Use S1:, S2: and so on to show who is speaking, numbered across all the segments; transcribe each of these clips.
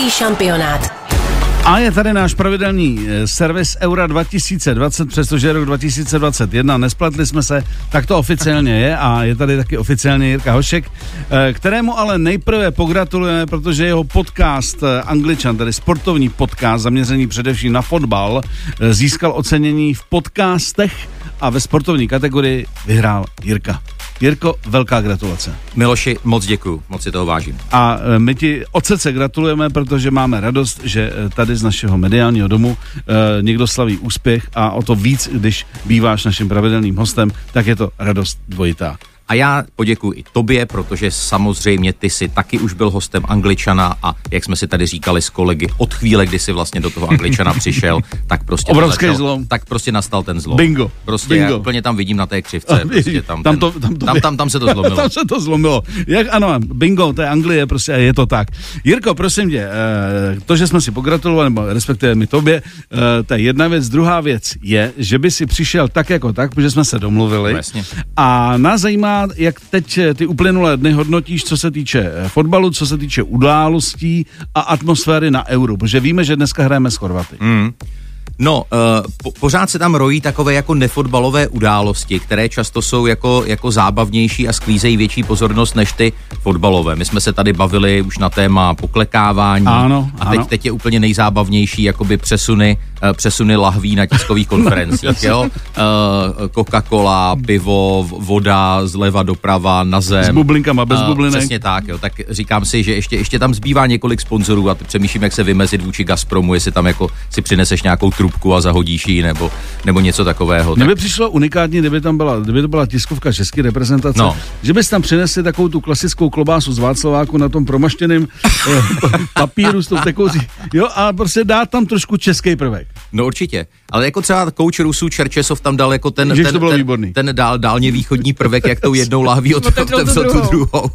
S1: Český šampionát.
S2: A je tady náš pravidelný eh, servis Eura 2020, přestože je rok 2021, nespletli jsme se, tak to oficiálně je a je tady taky oficiálně Jirka Hošek, eh, kterému ale nejprve pogratulujeme, protože jeho podcast eh, Angličan, tedy sportovní podcast zaměřený především na fotbal, získal ocenění v podcastech a ve sportovní kategorii vyhrál Jirka. Jirko, velká gratulace.
S3: Miloši, moc děkuju, moc si toho vážím.
S2: A e, my ti od srdce gratulujeme, protože máme radost, že e, tady z našeho mediálního domu e, někdo slaví úspěch a o to víc, když býváš naším pravidelným hostem, tak je to radost dvojitá.
S3: A já poděkuji i tobě, protože samozřejmě ty jsi taky už byl hostem Angličana a jak jsme si tady říkali s kolegy, od chvíle, kdy jsi vlastně do toho Angličana přišel, tak prostě
S2: Obrovský začal, zlom.
S3: Tak prostě nastal ten zlom.
S2: Bingo.
S3: Prostě
S2: Bingo.
S3: já úplně tam vidím na té křivce. Prostě tam,
S2: tam,
S3: ten,
S2: to, tam, to,
S3: tam, tam, tam, se to zlomilo.
S2: tam se to zlomilo. Jak ano, bingo, to je Anglie, prostě je to tak. Jirko, prosím tě, eh, to, že jsme si pogratulovali, nebo respektive my tobě, eh, to je jedna věc. Druhá věc je, že by si přišel tak jako tak, protože jsme se domluvili.
S3: Jasně.
S2: A nás zajímá, jak teď ty uplynulé dny hodnotíš, co se týče eh, fotbalu, co se týče událostí a atmosféry na euro, protože víme, že dneska hrajeme s Chorvaty.
S3: Mm. No, uh, po, pořád se tam rojí takové jako nefotbalové události, které často jsou jako, jako zábavnější a sklízejí větší pozornost než ty fotbalové. My jsme se tady bavili už na téma poklekávání
S2: ano,
S3: a teď,
S2: ano.
S3: teď je úplně nejzábavnější jakoby přesuny, uh, přesuny lahví na tiskových konferencích, jo? Uh, Coca-Cola, pivo, voda, zleva doprava, na zem.
S2: S bublinkama, bez
S3: Uh,
S2: bublinek.
S3: Přesně tak, jo. Tak říkám si, že ještě, ještě tam zbývá několik sponzorů a přemýšlím, jak se vymezit vůči Gazpromu, jestli tam jako si přineseš nějakou trubku a zahodíš ji, nebo, nebo něco takového.
S2: Mně
S3: Tak,
S2: by přišlo unikátní, kdyby tam byla, kdyby to byla tiskovka české reprezentace,
S3: No.
S2: že bys tam přinesli takovou tu klasickou klobásu z Václaváku na tom promaštěném eh, papíru s tou tekoucí, jo, a prostě dá tam trošku český prvek.
S3: No určitě. Ale jako třeba kouč Rusů Čerčesov tam dal jako ten,
S2: Ježiš,
S3: ten,
S2: to bylo
S3: ten,
S2: výborný.
S3: ten dál, dálně východní prvek, jak tou jednou lahví od,
S4: Otevřel tu
S3: otevřel tu
S4: druhou.
S3: druhou.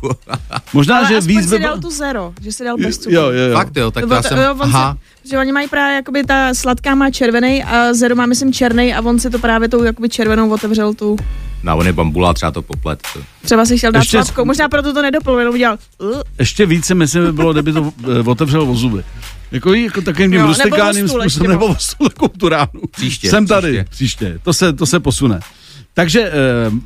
S2: Možná,
S4: Ale
S2: že
S4: aspoň
S2: víc
S4: si
S2: by
S4: dal tu zero, že si dal bez cukru.
S2: Jo, jo, jo.
S3: Fakt jo, tak to
S4: Nebo
S3: já
S4: to-
S3: jsem,
S4: jo,
S3: aha,
S4: Se, že oni mají právě, jakoby ta sladká má červený a zero má, myslím, černý a on si to právě tou jakoby červenou otevřel tu.
S3: Na on je bambula, třeba to poplet.
S4: Třeba si chtěl dát
S2: Ještě-
S4: sladkou, možná proto to nedopil, jenom udělal. Uh,
S2: Ještě více, myslím, by bylo, kdyby to eh, otevřel o zuby. Jako, jako takovým tím rustikálním
S4: o stůl
S2: způsobem,
S4: ještě,
S2: nebo
S4: no.
S2: o stůl, takovou tu ránu.
S3: Příště,
S2: Jsem tady,
S3: příště.
S2: příště. To, se, to se posune. Takže e,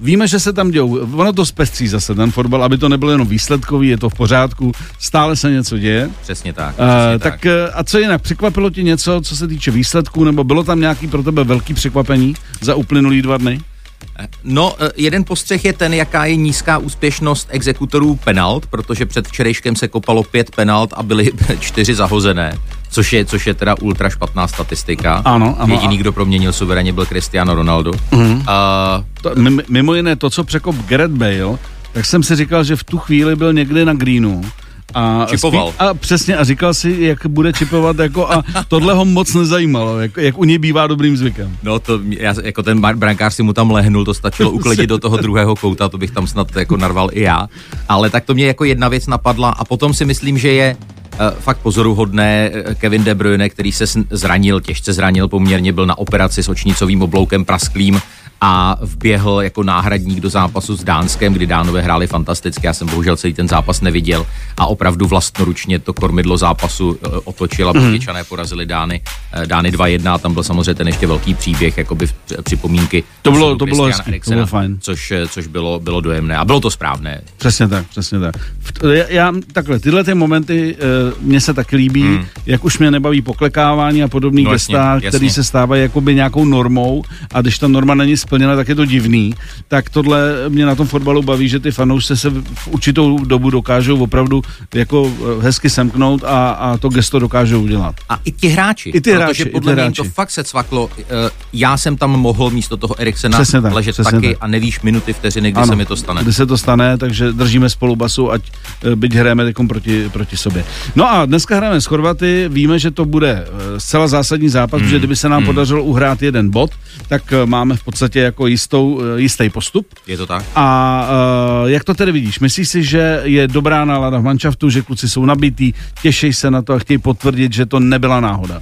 S2: víme, že se tam dějou, ono to zpestří zase ten fotbal, aby to nebylo jenom výsledkový, je to v pořádku, stále se něco děje.
S3: Přesně tak.
S2: E,
S3: Přesně
S2: tak e, a co jinak, překvapilo ti něco, co se týče výsledků, nebo bylo tam nějaký pro tebe velký překvapení za uplynulý dva dny?
S3: No, eh, jeden postřeh je ten, jaká je nízká úspěšnost exekutorů penalt, protože před včerejškem se kopalo pět penalt a byly čtyři zahozené, což je, což je teda ultra špatná statistika.
S2: Ano, ano.
S3: Jediný, kdo proměnil suverénně, byl Cristiano Ronaldo. Mm-hmm. Uh,
S2: To, mimo- mimo jiné to, co překop Gareth Bale, tak jsem si říkal, že v tu chvíli byl někde na greenu. A,
S3: Čipoval.
S2: spí- a přesně, a říkal si, jak bude čipovat, jako a tohle ho moc nezajímalo, jak, jak u něj bývá dobrým zvykem.
S3: no to, já, jako ten brankář si mu tam lehnul, to stačilo uklidit do toho druhého kouta, to bych tam snad jako narval i já. Ale tak to mě jako jedna věc napadla a potom si myslím, že je eh, fakt pozoruhodné eh, Kevin De Bruyne, který se zranil, těžce zranil poměrně, byl na operaci s očnicovým obloukem prasklým a vběhl jako náhradník do zápasu s Dánskem, kdy Dánové hráli fantasticky. Já jsem bohužel celý ten zápas neviděl a opravdu vlastnoručně to kormidlo zápasu eh, otočil a Belgičané porazili Dány, eh, Dány 2-1 a tam byl samozřejmě ten ještě velký příběh, jakoby v- připomínky.
S2: To bylo- to bylo hezký, to
S3: Eriksena,
S2: bylo fajn.
S3: Což, eh, což bylo, bylo dojemné a bylo to správné.
S2: Přesně tak, přesně tak. Já, já takhle, tyhle ty momenty uh, mně se taky líbí, hmm. jak už mě nebaví poklekávání a podobný
S3: No
S2: gesta, který se stávají jakoby nějakou normou a když ta norma není splněna, tak je to divný. Tak tohle mě na tom fotbalu baví, že ty fanoušci se v určitou dobu dokážou opravdu jako eh, hezky semknout a, a to gesto dokážou udělat.
S3: A i ti hráči.
S2: I ty hráči,
S3: protože podle mě to fakt se cvaklo. Eh, Já jsem tam mohl místo toho Eriksena
S2: Přesně tak,
S3: ležet
S2: přesně
S3: taky
S2: tak.
S3: a nevíš minuty, vteřiny, kdy se mi to stane.
S2: Kdy se to stane, takže držíme spolu basu, ať eh, byť hrajeme proti, proti sobě. No a dneska hrajeme s Chorvaty, víme, že to bude zcela zásadní zápas,
S3: Hmm.
S2: protože kdyby se nám podařilo uhrát jeden bod, tak máme v podstatě jako jistou, eh, jistý postup.
S3: Je to tak?
S2: A uh, jak to tedy vidíš? Myslíš si, že je dobrá nálada v manšaftu, že kluci jsou nabití, těší se na to a chtějí potvrdit, že to nebyla náhoda?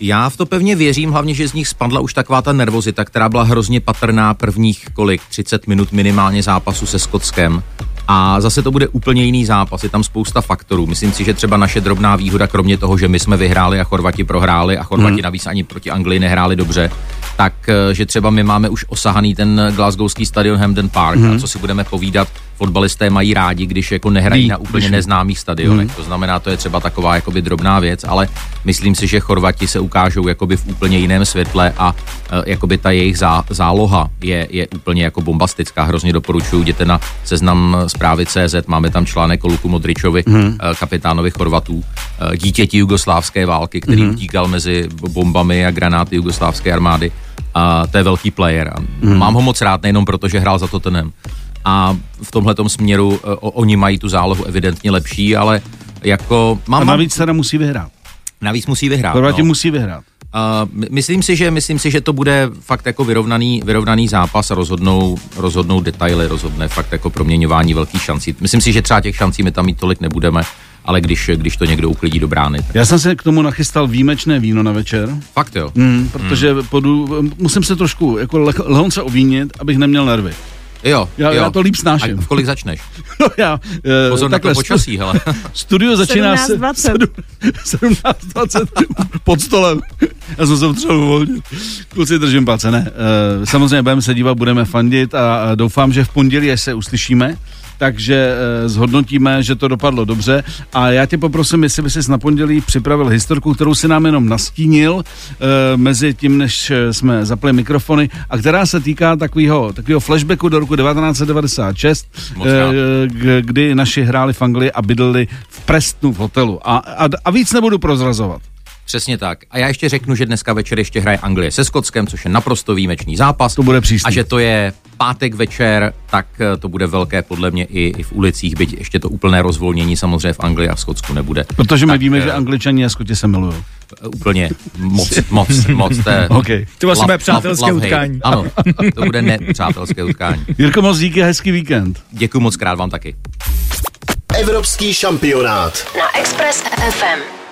S3: Já v to pevně věřím, hlavně, že z nich spadla už taková ta nervozita, která byla hrozně patrná prvních kolik, 30 minut minimálně zápasu se Skotskem. A zase to bude úplně jiný zápas, je tam spousta faktorů. Myslím si, že třeba naše drobná výhoda, kromě toho, že my jsme vyhráli a Chorvati prohráli a Chorvati hmm. navíc ani proti Anglii nehráli dobře, tak eh, že třeba my máme už osahaný ten glasgowský stadion Hamden Park hmm. a co si budeme povídat, fotbalisté mají rádi, když jako nehrají Ví, na úplně neznámých stadionech. Hmm. To znamená, to je třeba taková jakoby drobná věc, ale myslím si, že Chorvati se ukážou jakoby v úplně jiném světle a uh, jakoby ta jejich zá, záloha je, je úplně jako bombastická. Hrozně doporučuji, jděte na seznam zprávy CZ, máme tam článek o Luku Modričovi, hmm. uh, kapitánovi Chorvatů, dítěti jugoslávské války, který hmm. utíkal mezi bombami a granáty jugoslávské armády. A to je velký player. A hmm. Mám ho moc rád, nejenom proto, že hrál za Tottenham, a v tomhle směru o, oni mají tu zálohu evidentně lepší, ale jako...
S2: Mám, a navíc teda musí vyhrát.
S3: Navíc musí vyhrát.
S2: Chorvati no. musí vyhrát.
S3: Uh, myslím, si, že, myslím si, že to bude fakt jako vyrovnaný, vyrovnaný zápas a rozhodnou, rozhodnou detaily, rozhodne fakt jako proměňování velkých šancí. Myslím si, že třeba těch šancí my tam mít tolik nebudeme, ale když, když to někdo uklidí do brány. Tak...
S2: Já jsem se k tomu nachystal výjimečné víno na večer.
S3: Fakt jo?
S2: Mm, protože mm. Podu, musím se trošku jako lehonce ovínit, abych neměl nervy.
S3: Jo,
S2: já,
S3: jo.
S2: já to líp snáším.
S3: A v kolik začneš?
S2: No já,
S3: uh, Pozor takhle, na to počasí, hele.
S2: Studio začíná 17.20 pod stolem. Já jsem se potřeboval uvolnit. Kluci, držím palce, ne. Uh, samozřejmě budeme se dívat, budeme fandit a, a doufám, že v pondělí, až se uslyšíme, takže eh, zhodnotíme, že to dopadlo dobře. A já tě poprosím, jestli by si na pondělí připravil historku, kterou si nám jenom nastínil eh, mezi tím, než eh, jsme zapli mikrofony, a která se týká takového, takového flashbacku do roku 1996, kdy naši hráli v Anglii a bydleli v Prestonu v hotelu. A, a, a víc nebudu prozrazovat.
S3: Přesně tak. A já ještě řeknu, že dneska večer ještě hraje Anglie se Skotskem, což je naprosto výjimečný zápas.
S2: To bude příští.
S3: A že to je pátek večer, tak eh, to bude velké podle mě i, i v ulicích, byť ještě to úplné rozvolnění samozřejmě v Anglii a v Skotsku nebude.
S2: Protože my
S3: tak,
S2: víme, že eh, Angličani a Skoti se milují.
S3: Eh, úplně moc, moc, moc. To, je
S2: okay.
S1: to vlastně bude přátelské love, utkání.
S3: Ano, to bude nepřátelské utkání.
S2: Jirko, moc díky, hezký víkend.
S3: Děkuji moc krát vám taky.
S5: Evropský šampionát na Express FM.